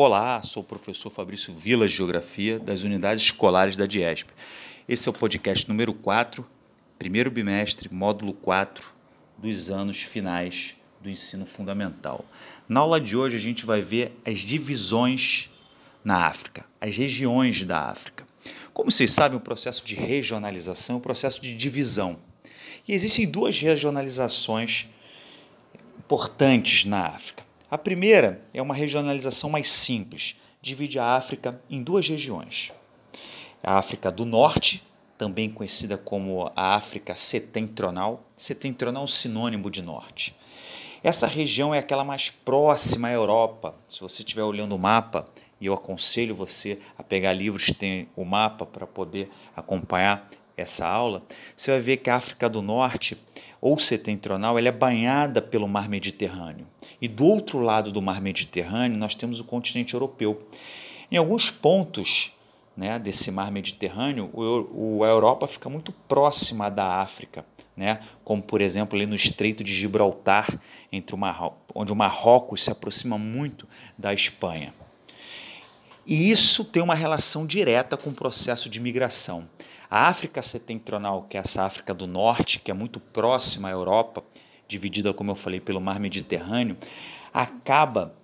Olá, sou o professor Fabrício Vilas Geografia das unidades escolares da Diesp. Esse é o podcast número 4, primeiro bimestre, módulo 4 dos anos finais do ensino fundamental. Na aula de hoje a gente vai ver as divisões na África, as regiões da África. Como vocês sabem, o processo de regionalização é um processo de divisão. E existem duas regionalizações importantes na África. A primeira é uma regionalização mais simples, divide a África em duas regiões. A África do Norte, também conhecida como a África setentrional, setentrional é um sinônimo de norte. Essa região é aquela mais próxima à Europa. Se você estiver olhando o mapa, e eu aconselho você a pegar livros que tem o mapa para poder acompanhar essa aula, você vai ver que a África do Norte ou setentrional ela é banhada pelo mar Mediterrâneo. E do outro lado do mar Mediterrâneo nós temos o continente europeu. Em alguns pontos né, desse mar Mediterrâneo, o, a Europa fica muito próxima da África, né, como por exemplo ali no Estreito de Gibraltar, entre o Mar, onde o Marrocos se aproxima muito da Espanha. E isso tem uma relação direta com o processo de migração. A África setentrional, que é essa África do Norte, que é muito próxima à Europa, dividida, como eu falei, pelo mar Mediterrâneo, acaba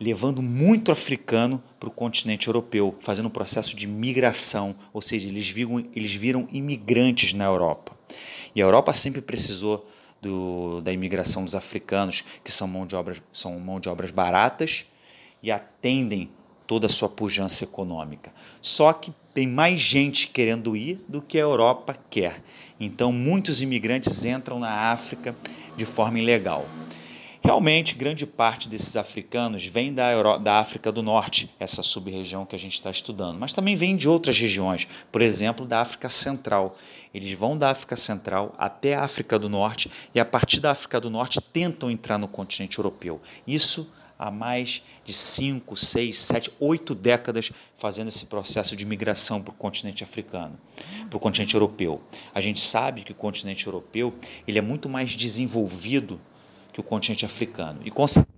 levando muito africano para o continente europeu, fazendo um processo de migração, ou seja, eles viram, eles viram imigrantes na Europa. E a Europa sempre precisou do, da imigração dos africanos, que são mão de obras, são mão de obras baratas e atendem toda a sua pujança econômica. Só que tem mais gente querendo ir do que a Europa quer. Então, muitos imigrantes entram na África de forma ilegal. Realmente, grande parte desses africanos vem da, Euro da África do Norte, essa sub-região que a gente está estudando, mas também vem de outras regiões, por exemplo, da África Central. Eles vão da África Central até a África do Norte e, a partir da África do Norte, tentam entrar no continente europeu. Isso há mais de 5, 6, 7, 8 décadas fazendo esse processo de migração para o continente africano, para o continente europeu. A gente sabe que o continente europeu ele é muito mais desenvolvido que o continente africano. E, consequentemente,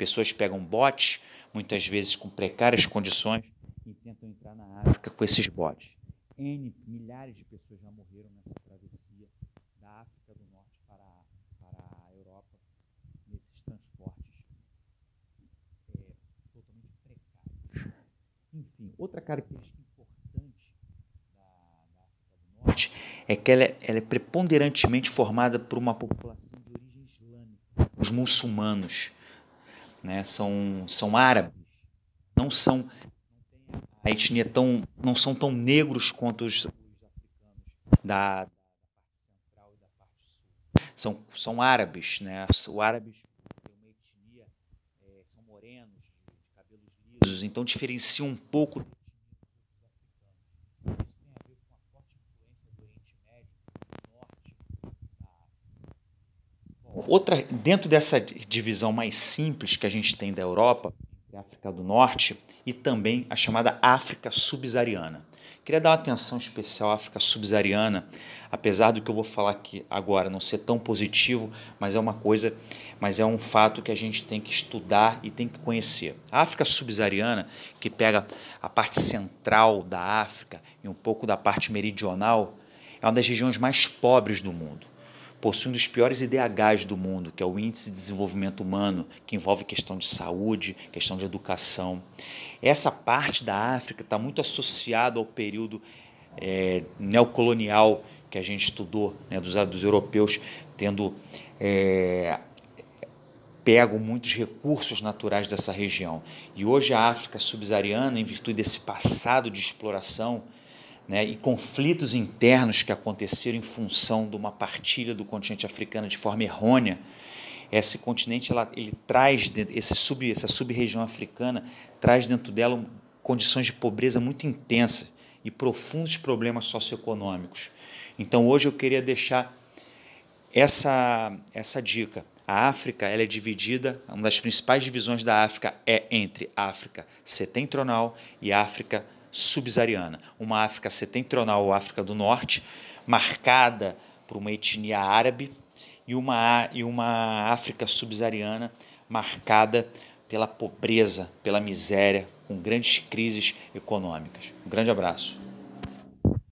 Pessoas pegam botes, muitas vezes com precárias condições, e tentam entrar na África com esses botes. N, milhares de pessoas já morreram nessa travessia da África do Norte para, para a Europa, nesses transportes é, totalmente precários. Enfim, outra característica importante da, da África do Norte é que ela é, ela é preponderantemente formada por uma população de origem islâmica, os muçulmanos né? São, são árabes, não são a etnia tão, não são tão negros quanto os, da, da parte. São, são árabes, né? O árabes tem uma etnia, é, são morenos, cabelos lisos, então diferencia um pouco Outra, dentro dessa divisão mais simples que a gente tem da Europa, África do Norte e também a chamada África subsaariana. Queria dar uma atenção especial à África subsaariana, apesar do que eu vou falar aqui agora não ser tão positivo, mas é uma coisa, mas é um fato que a gente tem que estudar e tem que conhecer. A África subsaariana, que pega a parte central da África e um pouco da parte meridional, é uma das regiões mais pobres do mundo possui um dos piores IDHs do mundo, que é o Índice de Desenvolvimento Humano, que envolve questão de saúde, questão de educação. Essa parte da África está muito associada ao período é, neocolonial que a gente estudou, né, dos, dos europeus tendo é, pego muitos recursos naturais dessa região. E hoje a África subsaariana, em virtude desse passado de exploração, né, e conflitos internos que aconteceram em função de uma partilha do continente africano de forma errônea. Esse continente ela, ele traz esse sub, essa sub-região africana traz dentro dela condições de pobreza muito intensas e profundos problemas socioeconômicos. Então hoje eu queria deixar essa essa dica. A África ela é dividida, uma das principais divisões da África é entre África setentrional e África subsaariana. Uma África setentrional ou África do Norte, marcada por uma etnia árabe, e uma, e uma África subsaariana marcada pela pobreza, pela miséria, com grandes crises econômicas. Um grande abraço.